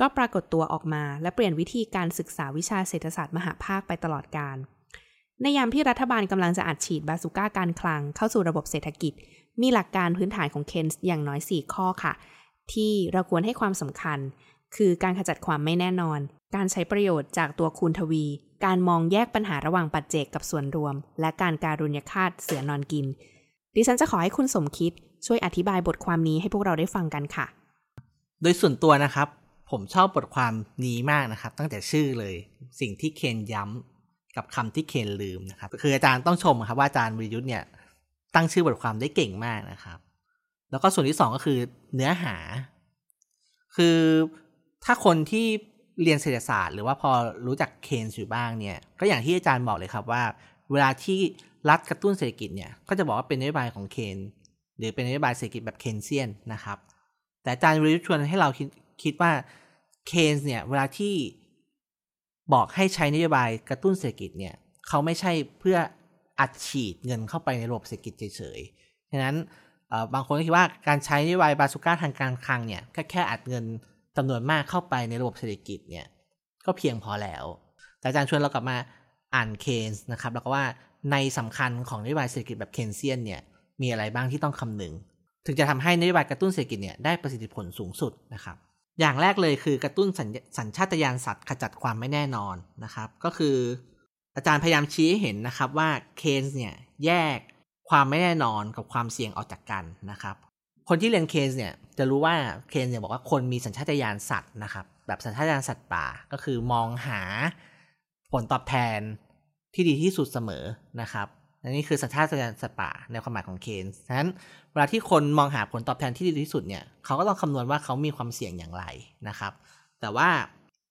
ก็ปรากฏตัวออกมา และเปลี่ยนวิธีการศึกษาวิชาเศรษฐศาสตร์มหาภาคไปตลอดกาลในยามที่รัฐบาลกำลังจะอัดฉีดบาสุก้าการคลังเข้าสู่ระบบเศรษฐกิจ มีหลักการพื้นฐานของเคนส์อย่างน้อย 4 ข้อค่ะ ที่เราควรให้ความสำคัญ คือการขจัดความไม่แน่นอน การใช้ประโยชน์จากตัวคูณทวี การมองแยกปัญหาระหว่างปัจเจกกับส่วนรวม และการการุญยฆาตเสือนอนกิน ดิฉันจะขอให้คุณสมคิด ช่วยอธิบายบทความนี้ให้พวกเราได้ฟังกันค่ะ โดยส่วนตัวนะครับ ผมชอบบทความนี้มากนะครับ ตั้งแต่ชื่อเลย สิ่งที่เคนย้ำกับคำที่เคนลืมนะครับ คืออาจารย์ต้องชมครับว่าอาจารย์วิยุทธ์เนี่ยตั้งชื่อบทความได้เก่งมากนะครับ แล้วก็ส่วนที่สองก็คือเนื้อหา คือ ถ้าคนที่เรียนเศรษฐศาสตร์หรือว่าพอรู้จักเคนส์อยู่บ้างเนี่ย ก็อย่างที่อาจารย์บอกเลยครับว่า เวลาที่รัฐกระตุ้นเศรษฐกิจเนี่ย ก็จะบอกว่าเป็นนโยบายของเคน หรือเป็นนโยบายเศรษฐกิจแบบเคนเซียนนะครับ แต่อาจารย์วิริชวนให้เราคิดคิดว่าเคนส์เนี่ย เวลาที่บอกให้ใช้นโยบายกระตุ้นเศรษฐกิจเนี่ย เขาไม่ใช่เพื่ออัดฉีดเงินเข้าไปในระบบเศรษฐกิจเฉยๆ ฉะนั้นบางคนก็คิดว่าการใช้นโยบายบาสุก้าทางการคลังเนี่ยแค่แค่อัดเงิน จำนวนมากเข้าไปในระบบเศรษฐกิจเนี่ย ก็เพียงพอแล้ว แต่อาจารย์ชวนเรากลับมาอ่านเคนส์นะครับ แล้วก็ว่าในสำคัญของนโยบายเศรษฐกิจแบบเคนเซียนเนี่ย มีอะไรบ้างที่ต้องคำนึง ถึงจะทำให้นโยบายกระตุ้นเศรษฐกิจเนี่ยได้ประสิทธิผลสูงสุดนะครับ อย่างแรกเลยคือกระตุ้นสัญสัญชาตญาณสัตว์ขจัดความไม่แน่นอนนะครับ ก็คืออาจารย์พยายามชี้ให้เห็นนะครับว่าเคนส์เนี่ยแยกความไม่แน่นอนกับความเสี่ยงออกจากกันนะครับ คนที่เรียนเคนส์เนี่ยจะรู้ว่าเคนส์เนี่ยบอกว่าคนมีสัญชาตญาณสัตว์นะครับ แบบสัญชาตญาณสัตว์ป่าก็คือมองหาผลตอบแทนที่ดีที่สุดเสมอนะครับอันนี้คือสัญชาตญาณสัตว์ป่าในความหมายของเคนส์ฉะนั้นเวลาที่คนมองหาผลตอบแทนที่ดีที่สุดเนี่ยเขาก็ต้องคำนวณว่าเขามีความเสี่ยงอย่างไรนะครับ แต่ว่า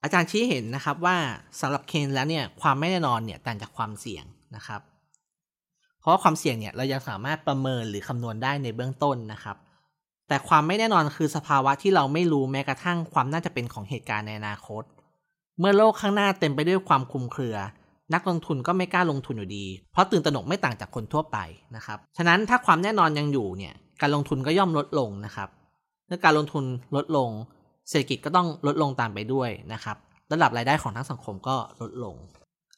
อาจารย์ชี้เห็นนะครับว่าสำหรับเคนแล้วเนี่ยความไม่แน่นอนเนี่ยต่างจากความเสี่ยงนะครับ เพราะความเสี่ยงเนี่ยเรายังสามารถประเมินหรือคำนวณได้ในเบื้องต้นนะครับ แต่ความไม่แน่นอนคือสภาวะที่เราไม่รู้แม้กระทั่งความน่าจะเป็นของเหตุการณ์ในอนาคต เมื่อโลกข้างหน้าเต็มไปด้วยความคลุมเครือ นักลงทุนก็ไม่กล้าลงทุนอยู่ดี เพราะตื่นตระหนกไม่ต่างจากคนทั่วไปนะครับ ฉะนั้นถ้าความแน่นอนยังอยู่เนี่ย การลงทุนก็ย่อมลดลงนะครับ เมื่อการลงทุนลดลง เศรษฐกิจก็ต้องลดลงตามไปด้วยนะครับ ระดับรายได้ของทั้งสังคมก็ลดลง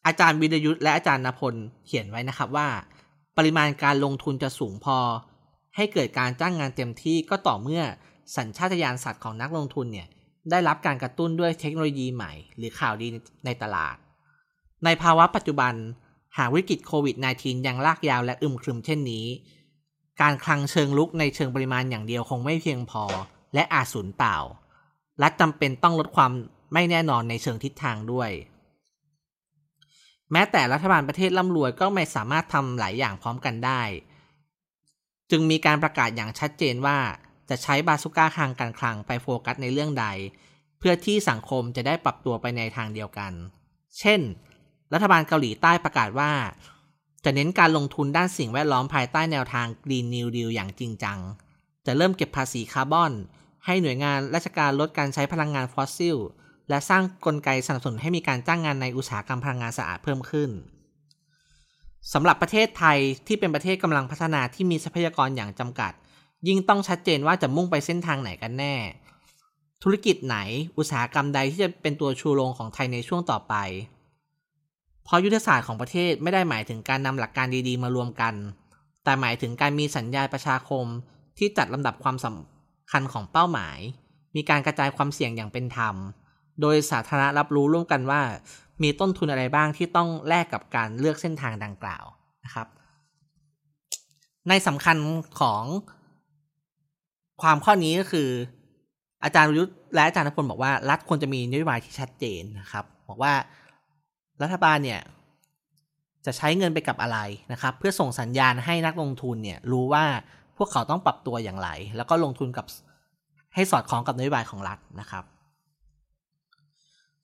อาจารย์วิรยุทธ์และอาจารย์นพลเขียนไว้นะครับว่า ปริมาณการลงทุนจะสูงพอ ให้เกิดการจ้างงานเต็มที่ก็ต่อเมื่อสัญชาตญาณสัตว์ของนักลงทุนเนี่ยได้รับการกระตุ้นด้วยเทคโนโลยีใหม่ หรือข่าวดีในตลาด ในภาวะปัจจุบันหากวิกฤตโควิด -19 ยังลากยาวและอึมครึมเช่นนี้ การคลังเชิงลุกในเชิงปริมาณอย่างเดียวคงไม่เพียงพอ และอาจสูญเปล่า รัฐจำเป็นต้องลดความไม่แน่นอนในเชิงทิศทางด้วย แม้แต่รัฐบาลประเทศร่ำรวยก็ไม่สามารถทำหลายอย่างพร้อมกันได้ จึงมีการประกาศอย่างชัดเจนว่า จะใช้บาสุก้าทางการคลังไปโฟกัสในเรื่องใด เพื่อที่สังคมจะได้ปรับตัวไปในทางเดียวกัน เช่น รัฐบาลเกาหลีใต้ประกาศว่า จะเน้นการลงทุนด้านสิ่งแวดล้อมภายใต้แนวทาง Green New Deal อย่างจริงจัง จะเริ่มเก็บภาษีคาร์บอน ให้หน่วยงานราชการลดการใช้พลังงานฟอสซิลและสร้างกลไกสนับสนุนให้มีการจ้างงานในอุตสาหกรรมพลังงานสะอาดเพิ่มขึ้น สำหรับประเทศไทยที่เป็นประเทศกำลังพัฒนาที่มีทรัพยากรอย่างจำกัด ยิ่งต้องชัดเจนว่าจะมุ่งไปเส้นทางไหนกันแน่ ธุรกิจไหนอุตสาหกรรมใดที่จะเป็นตัวชูโรงของไทยในช่วงต่อไป เพราะยุทธศาสตร์ของประเทศไม่ได้หมายถึงการนำหลักการดีๆ มารวมกัน แต่หมายถึงการมีสัญญาประชาคมที่จัดลำดับความสำคัญของเป้าหมาย มีการกระจายความเสี่ยงอย่างเป็นธรรม โดยสาธารณรับรู้ร่วมกันว่า มีต้นทุนอะไรบ้างที่ต้องแลกกับการเลือกเส้นทางดังกล่าวนะครับ ในสำคัญของความข้อนี้ก็คือ อาจารย์ยุทธและอาจารย์นพลบอกว่ารัฐควรจะมีนโยบายที่ชัดเจนนะครับ บอกว่ารัฐบาลเนี่ยจะใช้เงินไปกับอะไรนะครับ เพื่อส่งสัญญาณให้นักลงทุนเนี่ยรู้ว่าพวกเขาต้องปรับตัวอย่างไร แล้วก็ลงทุนกับให้สอดคล้องกับนโยบายของรัฐนะครับ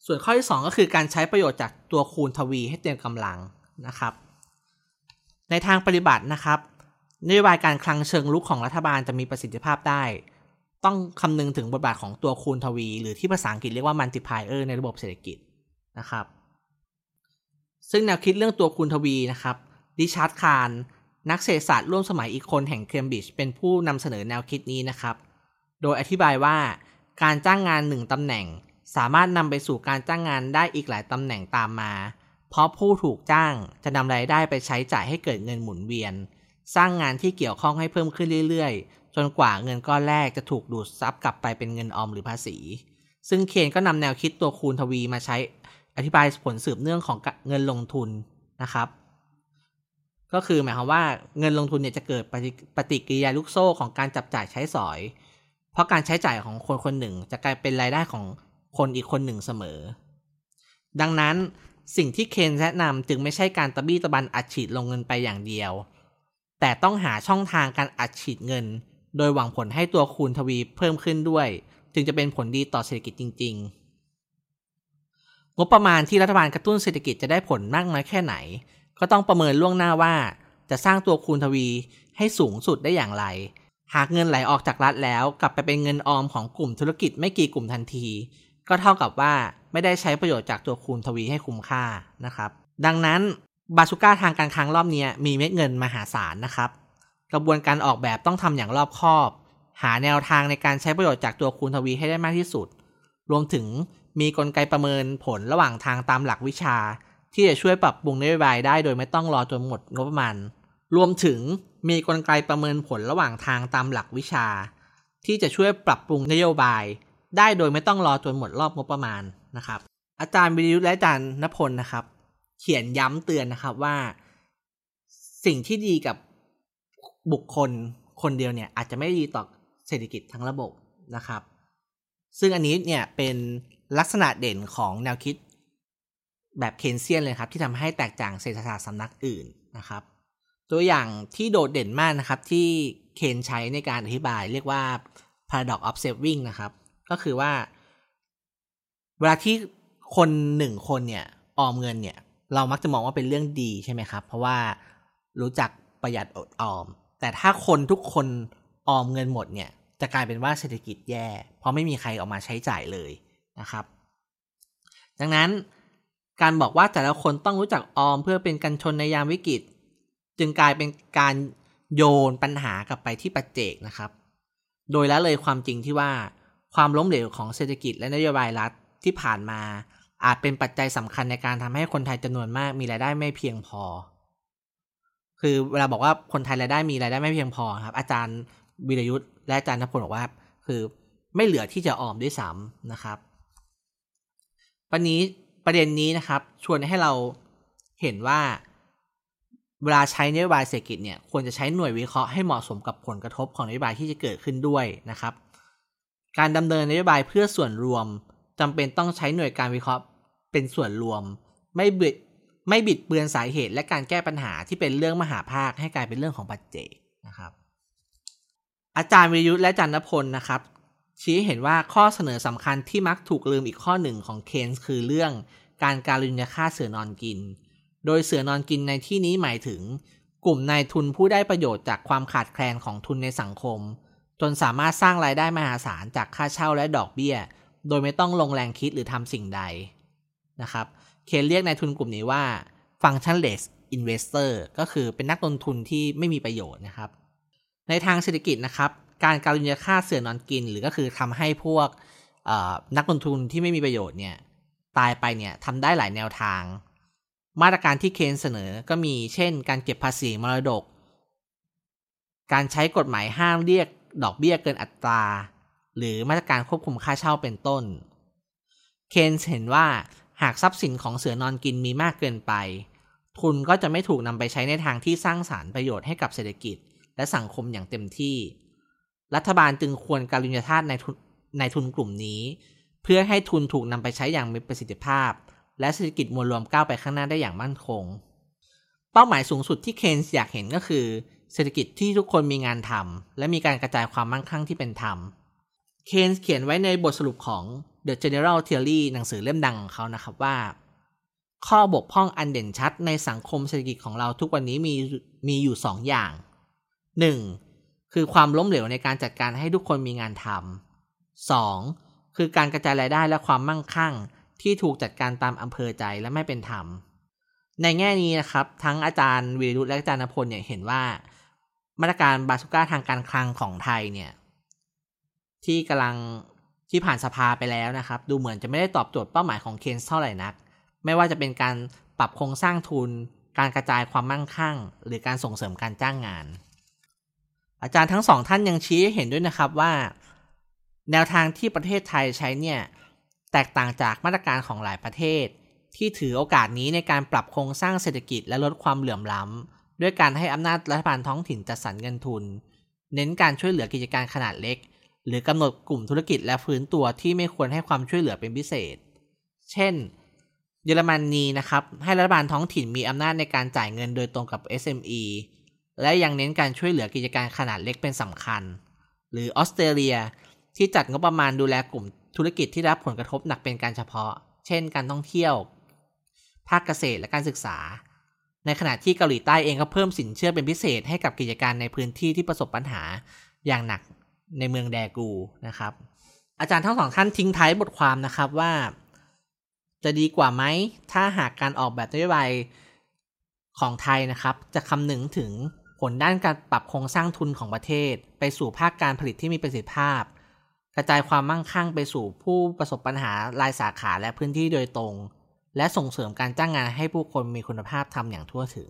ส่วนข้อที่ 2 ก็คือการใช้ประโยชน์จากตัวคูณทวีให้เต็มกำลังนะครับ ในทางปฏิบัตินะครับนโยบายการคลังเชิงรุกของรัฐบาลจะมีประสิทธิภาพได้ ต้องคำนึงถึงบทบาทของตัวคูณทวี หรือที่ภาษาอังกฤษเรียกว่า multiplier ในระบบเศรษฐกิจนะครับ ซึ่งแนวคิดเรื่องตัวคูณทวีนะครับริชาร์ดคาห์นนักเศรษฐศาสตร์ร่วมสมัยอีกคนแห่งเคมบริดจ์เป็นผู้นำเสนอแนวคิดนี้นะครับ โดยอธิบายว่าการจ้างงานหนึ่งตำแหน่ง สามารถนำไปสู่การจ้างงานได้อีกหลายตำแหน่งตามมา เพราะผู้ถูกจ้างจะนำรายได้ไปใช้จ่ายให้เกิดเงินหมุนเวียน สร้างงานที่เกี่ยวข้องให้เพิ่มขึ้นเรื่อยๆ จนกว่าเงินก้อนแรกจะถูกดูดซับกลับไปเป็นเงินออมหรือภาษี ซึ่งเคนก็นำแนวคิดตัวคูณทวีมาใช้อธิบายผลสืบเนื่องของเงินลงทุนนะครับ ก็คือหมายความว่าเงินลงทุนเนี่ยจะเกิดปฏิกิริยาลูกโซ่ของการจับจ่ายใช้สอย เพราะการใช้จ่ายของคนคนหนึ่งจะกลายเป็นรายได้ของ คนอีกคนหนึ่งเสมอ ดังนั้นสิ่งที่เคนแนะนำจึงไม่ใช่การตะบี้ตะบันอัดฉีดลงเงินไปอย่างเดียว แต่ต้องหาช่องทางการอัดฉีดเงิน โดยหวังผลให้ตัวคูณทวีเพิ่มขึ้นด้วย จึงจะเป็นผลดีต่อเศรษฐกิจจริง ๆ งบประมาณที่รัฐบาลกระตุ้นเศรษฐกิจจะได้ผลมากน้อยแค่ไหน ก็ต้องประเมินล่วงหน้าว่า จะสร้างตัวคูณทวีให้สูงสุดได้อย่างไร หากเงินไหลออกจากรัฐแล้วกลับไปเป็นเงินออมของกลุ่มธุรกิจไม่กี่กลุ่มทันที ก็เท่ากับว่าไม่ได้ใช้ประโยชน์จากตัวคูณทวีให้คุ้มค่านะครับ ดังนั้นบาชูก้าทางการคลังรอบนี้มีเม็ดเงินมหาศาลนะครับ กระบวนการออกแบบต้องทำอย่างรอบคอบ หาแนวทางในการใช้ประโยชน์จากตัวคูณทวีให้ได้มากที่สุด รวมถึงมีกลไกประเมินผลระหว่างทางตามหลักวิชา ที่จะช่วยปรับปรุงนโยบายได้โดยไม่ต้องรอจนหมดงบประมาณ รวมถึงมีกลไกประเมินผลระหว่างทางตามหลักวิชา ที่จะช่วยปรับปรุงนโยบาย ได้โดยไม่ต้องรอจนหมดรอบงบประมาณนะครับ อาจารย์วิริยุทธ์และอาจารย์นพลนะครับ เขียนย้ำเตือนนะครับว่า สิ่งที่ดีกับบุคคลคนเดียวเนี่ย อาจจะไม่ดีต่อเศรษฐกิจทั้งระบบนะครับ ซึ่งอันนี้เนี่ยเป็นลักษณะเด่นของแนวคิดแบบเคนเซียนเลยครับ ที่ทำให้แตกต่างเศรษฐศาสตร์สำนักอื่นนะครับ ตัวอย่างที่โดดเด่นมากนะครับที่เคนใช้ในการอธิบายเรียกว่า paradox of saving นะครับ ก็คือว่า เวลาที่คนหนึ่งคนเนี่ย ออมเงินเนี่ย เรามักจะมองว่าเป็นเรื่องดีใช่ไหมครับ เพราะว่ารู้จักประหยัดอดออม แต่ถ้าคนทุกคนออมเงินหมดเนี่ย จะกลายเป็นว่าเศรษฐกิจแย่ เพราะไม่มีใครออกมาใช้จ่ายเลยนะครับ ดังนั้นการบอกว่าแต่ละคนต้องรู้จักออมเพื่อเป็นกันชนในยามวิกฤต จึงกลายเป็นการโยนปัญหากลับไปที่ปัจเจกนะครับ โดยละเลยความจริงที่ว่า ความล้มเหลวของเศรษฐกิจและนโยบายรัฐที่ผ่านมา อาจเป็นปัจจัยสำคัญในการทำให้คนไทยจำนวนมากมีรายได้ไม่เพียงพอ คือเวลาบอกว่าคนไทยรายได้มีรายได้ไม่เพียงพอครับ อาจารย์วิรยุทธ์และอาจารย์นพลบอกว่า คือไม่เหลือที่จะออมด้วยซ้ำนะครับวันนี้ประเด็นนี้นะครับ ชวนให้เราเห็นว่าเวลาใช้นโยบายเศรษฐกิจเนี่ยควรจะใช้หน่วยวิเคราะห์ให้เหมาะสมกับผลกระทบของนโยบายที่จะเกิดขึ้นด้วยนะครับ การดำเนินนโยบายเพื่อส่วนรวมจำเป็นต้องใช้หน่วยการวิเคราะห์เป็นส่วนรวม ไม่บิดไม่บิดเบือนสาเหตุและการแก้ปัญหาที่เป็นเรื่องมหาภาคให้กลายเป็นเรื่องของปัจเจกนะครับ อาจารย์วิยุทธ์และจันทพลนะครับ ชี้เห็นว่าข้อเสนอสำคัญที่มักถูกลืมอีกข้อหนึ่งของเคนส์คือเรื่องการการุญยค่าเสือนอนกิน โดยเสือนอนกินในที่นี้หมายถึง กลุ่มนายทุนผู้ได้ประโยชน์จากความขาดแคลนของทุนในสังคม จนสามารถสร้างรายได้มหาศาลจากค่าเช่าและดอกเบี้ย โดยไม่ต้องลงแรงคิดหรือทำสิ่งใดนะครับ เคนเรียกนายทุนกลุ่มนี้ว่า functionless investor ก็คือเป็นนักลงทุนที่ไม่มีประโยชน์นะครับ ในทางเศรษฐกิจนะครับ การการุญยค่าเสือนอนกิน หรือก็คือทำให้พวกนักลงทุนที่ไม่มีประโยชน์เนี่ยตายไปเนี่ยทำได้หลายแนวทาง มาตรการที่เคนเสนอก็มีเช่น การเก็บภาษีมรดก การใช้กฎหมายห้ามเรียก ดอกเบี้ยเกินอัตรา หรือมาตรการควบคุมค่าเช่าเป็นต้น เคนเห็นว่าหากทรัพย์สินของเสือนอนกินมีมากเกินไป ทุนก็จะไม่ถูกนำไปใช้ในทางที่สร้างสารรค์ประโยชน์ให้กับเศรษฐกิจ และสังคมอย่างเต็มที่ รัฐบาลจึงควรการุญยทาสในทุนในทุนกลุ่มนี้ เพื่อให้ทุนถูกนำไปใช้อย่างมีประสิทธิภาพ และเศรษฐกิจมวลรวมก้าวไปข้างหน้าได้อย่างมั่นคง เป้าหมายสูงสุดที่เคนส์อยากเห็นก็คือ เศรษฐกิจที่ทุกคนมีงานทำและมีการกระจายความมั่งคั่งที่เป็นธรรม เคนส์เขียนไว้ในบทสรุปของ The General Theory หนังสือเล่มดังของเขานะครับว่า ข้อบกพร่องอันเด่นชัดในสังคมเศรษฐกิจของเราทุกวันนี้มีมีอยู่สองอย่าง 1. คือความล้มเหลวในการจัดการให้ทุกคนมีงานทำ 2. คือการกระจายรายได้และความมั่งคั่งที่ถูกจัดการตามอำเภอใจและไม่เป็นธรรม ในแง่นี้นะครับ ทั้งอาจารย์วีรุธและอาจารย์นพลเนี่ยเห็นว่า มาตรการบาสุก้าทางการคลังของไทยเนี่ย ที่กำลังที่ผ่านสภาไปแล้วนะครับ ดูเหมือนจะไม่ได้ตอบโจทย์เป้าหมายของเคนส์เท่าไหร่นัก ไม่ว่าจะเป็นการปรับโครงสร้างทุน การกระจายความมั่งคั่ง หรือการส่งเสริมการจ้างงาน อาจารย์ทั้งสองท่านยังชี้ให้เห็นด้วยนะครับว่า แนวทางที่ประเทศไทยใช้เนี่ยแตกต่างจากมาตรการของหลายประเทศ ที่ถือโอกาสนี้ในการปรับโครงสร้างเศรษฐกิจและลดความเหลื่อมล้ำ ด้วยการให้อำนาจรัฐบาลท้องถิ่นจัดสรรเงินทุน เน้นการช่วยเหลือกิจการขนาดเล็ก หรือกำหนดกลุ่มธุรกิจและฟื้นตัวที่ไม่ควรให้ความช่วยเหลือเป็นพิเศษ เช่น เยอรมนีนะครับ ให้รัฐบาลท้องถิ่นมีอำนาจในการจ่ายเงินโดยตรงกับ SME และยังเน้นการช่วยเหลือกิจการขนาดเล็กเป็นสำคัญ หรือออสเตรเลียที่จัดงบประมาณดูแลกลุ่มธุรกิจที่รับผลกระทบหนักเป็นการเฉพาะ เช่น การท่องเที่ยว ภาคเกษตรและการศึกษา ในขณะที่เกาหลีใต้เองก็เพิ่มสินเชื่อเป็นพิเศษให้กับกิจการในพื้นที่ที่ประสบปัญหาอย่างหนักในเมืองแดกูนะครับ อาจารย์ทั้งสองท่านทิ้งท้ายบทความนะครับว่า จะดีกว่าไหมถ้าหากการออกแบบนโยบายของไทยนะครับ จะคำนึงถึงผลด้านการปรับโครงสร้างทุนของประเทศ ไปสู่ภาคการผลิตที่มีประสิทธิภาพ กระจายความมั่งคั่งไปสู่ผู้ประสบปัญหารายสาขาและพื้นที่โดยตรง และส่งเสริมการจ้างงานให้ผู้คนมีคุณภาพทำอย่างทั่วถึง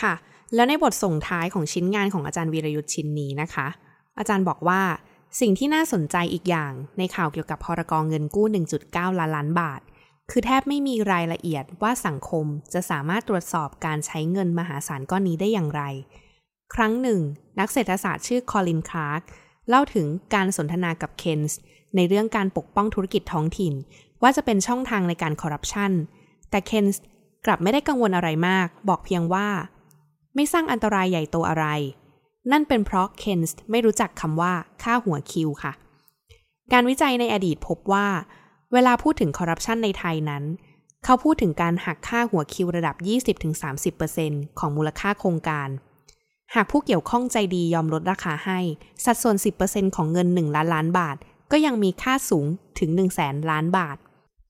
ค่ะ แล้วในบทส่งท้ายของชิ้นงานของอาจารย์วีรยุทธ์ชิ้นนี้นะคะ อาจารย์บอกว่าสิ่งที่น่าสนใจอีกอย่างในข่าวเกี่ยวกับพรกองเงินกู้ 1.9 ล้านล้านบาท คือแทบไม่มีรายละเอียดว่าสังคมจะสามารถตรวจสอบการใช้เงินมหาศาลก้อนนี้ได้อย่างไร ครั้งหนึ่ง นักเศรษฐศาสตร์ชื่อคอลินคลาร์กเล่าถึงการสนทนากับเคนส์ในเรื่องการปกป้องธุรกิจท้องถิ่น ว่าจะเป็นช่องทางในการคอร์รัปชัน แต่เคนส์กลับไม่ได้กังวลอะไรมาก บอกเพียงว่า ไม่สร้างอันตรายใหญ่โตอะไร นั่นเป็นเพราะเคนส์ไม่รู้จักคำว่าค่าหัวคิวค่ะ การวิจัยในอดีตพบว่า เวลาพูดถึงคอร์รัปชันในไทยนั้น เขาพูดถึงการหักค่าหัวคิวระดับ 20-30%ของมูลค่าโครงการ หากผู้เกี่ยวข้องใจดียอมลดราคาให้ สัดส่วน 10%ของเงิน 1 ล้านล้านบาท ก็ยังมีค่าสูงถึง 1 0 0 0 0แสนล้านบาท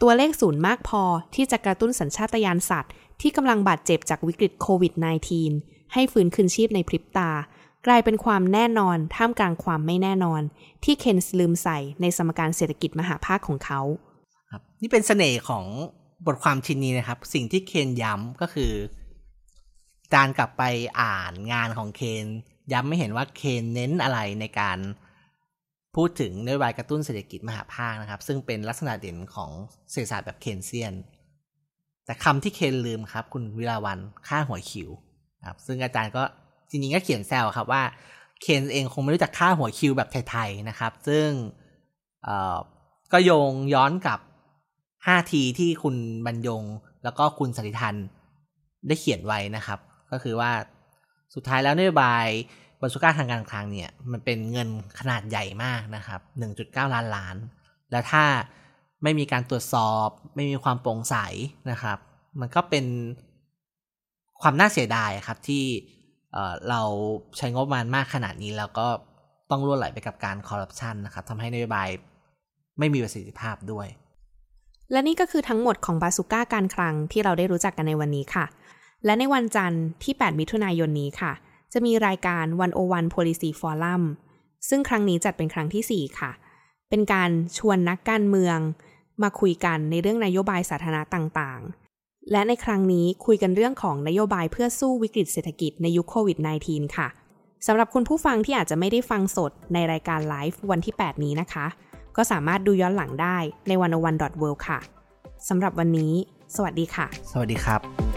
ตัวเลขศูนย์มากพอที่จะกระตุ้นสัญชาตญาณสัตว์ ที่กำลังบาดเจ็บจากวิกฤตโควิด -19 ให้ฟื้นคืนชีพในพริบตา กลายเป็นความแน่นอนท่ามกลางความไม่แน่นอน ที่เคนส์ลืมใส่ในสมการเศรษฐกิจมหาภาคของเขาครับนี่เป็นเสน่ห์ของบทความชิ้นนี้นะครับ สิ่งที่เคนย้ำก็คือการกลับไปอ่านงานของเคนย้ำไม่เห็นว่าเคนเน้นอะไรในการ พูดถึงนโยบายกระตุ้นเศรษฐกิจมหาภาคนะครับ ซึ่งเป็นลักษณะเด่นของเศรษฐศาสตร์แบบเคนเซียน แต่คำที่เคนลืมครับ คุณวิลาวันค่าหัวคิวครับซึ่งอาจารย์ก็จริงๆก็เขียนแซวครับว่าเคนเองคงไม่รู้จักค่าหัวคิวแบบไทยๆนะครับ ซึ่งก็โยงย้อนกับ 5 ทีที่คุณบรรยง แล้วก็คุณสันติทันได้เขียนไว้นะครับ ก็คือว่าสุดท้ายแล้วนโยบาย บรรสุก้าทางการคลังเนี่ย มันเป็นเงินขนาดใหญ่มากนะครับ 1.9 ล้านล้าน แล้วถ้าไม่มีการตรวจสอบ ไม่มีความโปร่งใสนะครับ มันก็เป็นความน่าเสียดายครับที่เราใช้งบประมาณมากขนาดนี้แล้วก็ต้องล่วไหลไปกับการคอร์รัปชันนะครับทำให้นโยบายไม่มีประสิทธิภาพด้วย และนี่ก็คือทั้งหมดของบาสุก้าการคลังที่เราได้รู้จักกันในวันนี้ค่ะ และในวันจันทร์ที่ 8 มิถุนายนนี้ค่ะ จะมีรายการ 101 Policy Forum ซึ่งครั้งนี้จัดเป็นครั้งที่ 4 ค่ะ เป็นการชวนนักการเมือง มาคุยกันในเรื่องนโยบายสาธารณะต่างๆ และในครั้งนี้คุยกันเรื่องของนโยบายเพื่อสู้วิกฤตเศรษฐกิจในยุคโควิด -19 ค่ะสำหรับคุณผู้ฟังที่อาจจะไม่ได้ฟังสดในรายการไลฟ์วันที่ 8 นี้นะคะ ก็สามารถดูย้อนหลังได้ในวันวัน world ค่ะสำหรับวันนี้ สวัสดีค่ะ สวัสดีครับ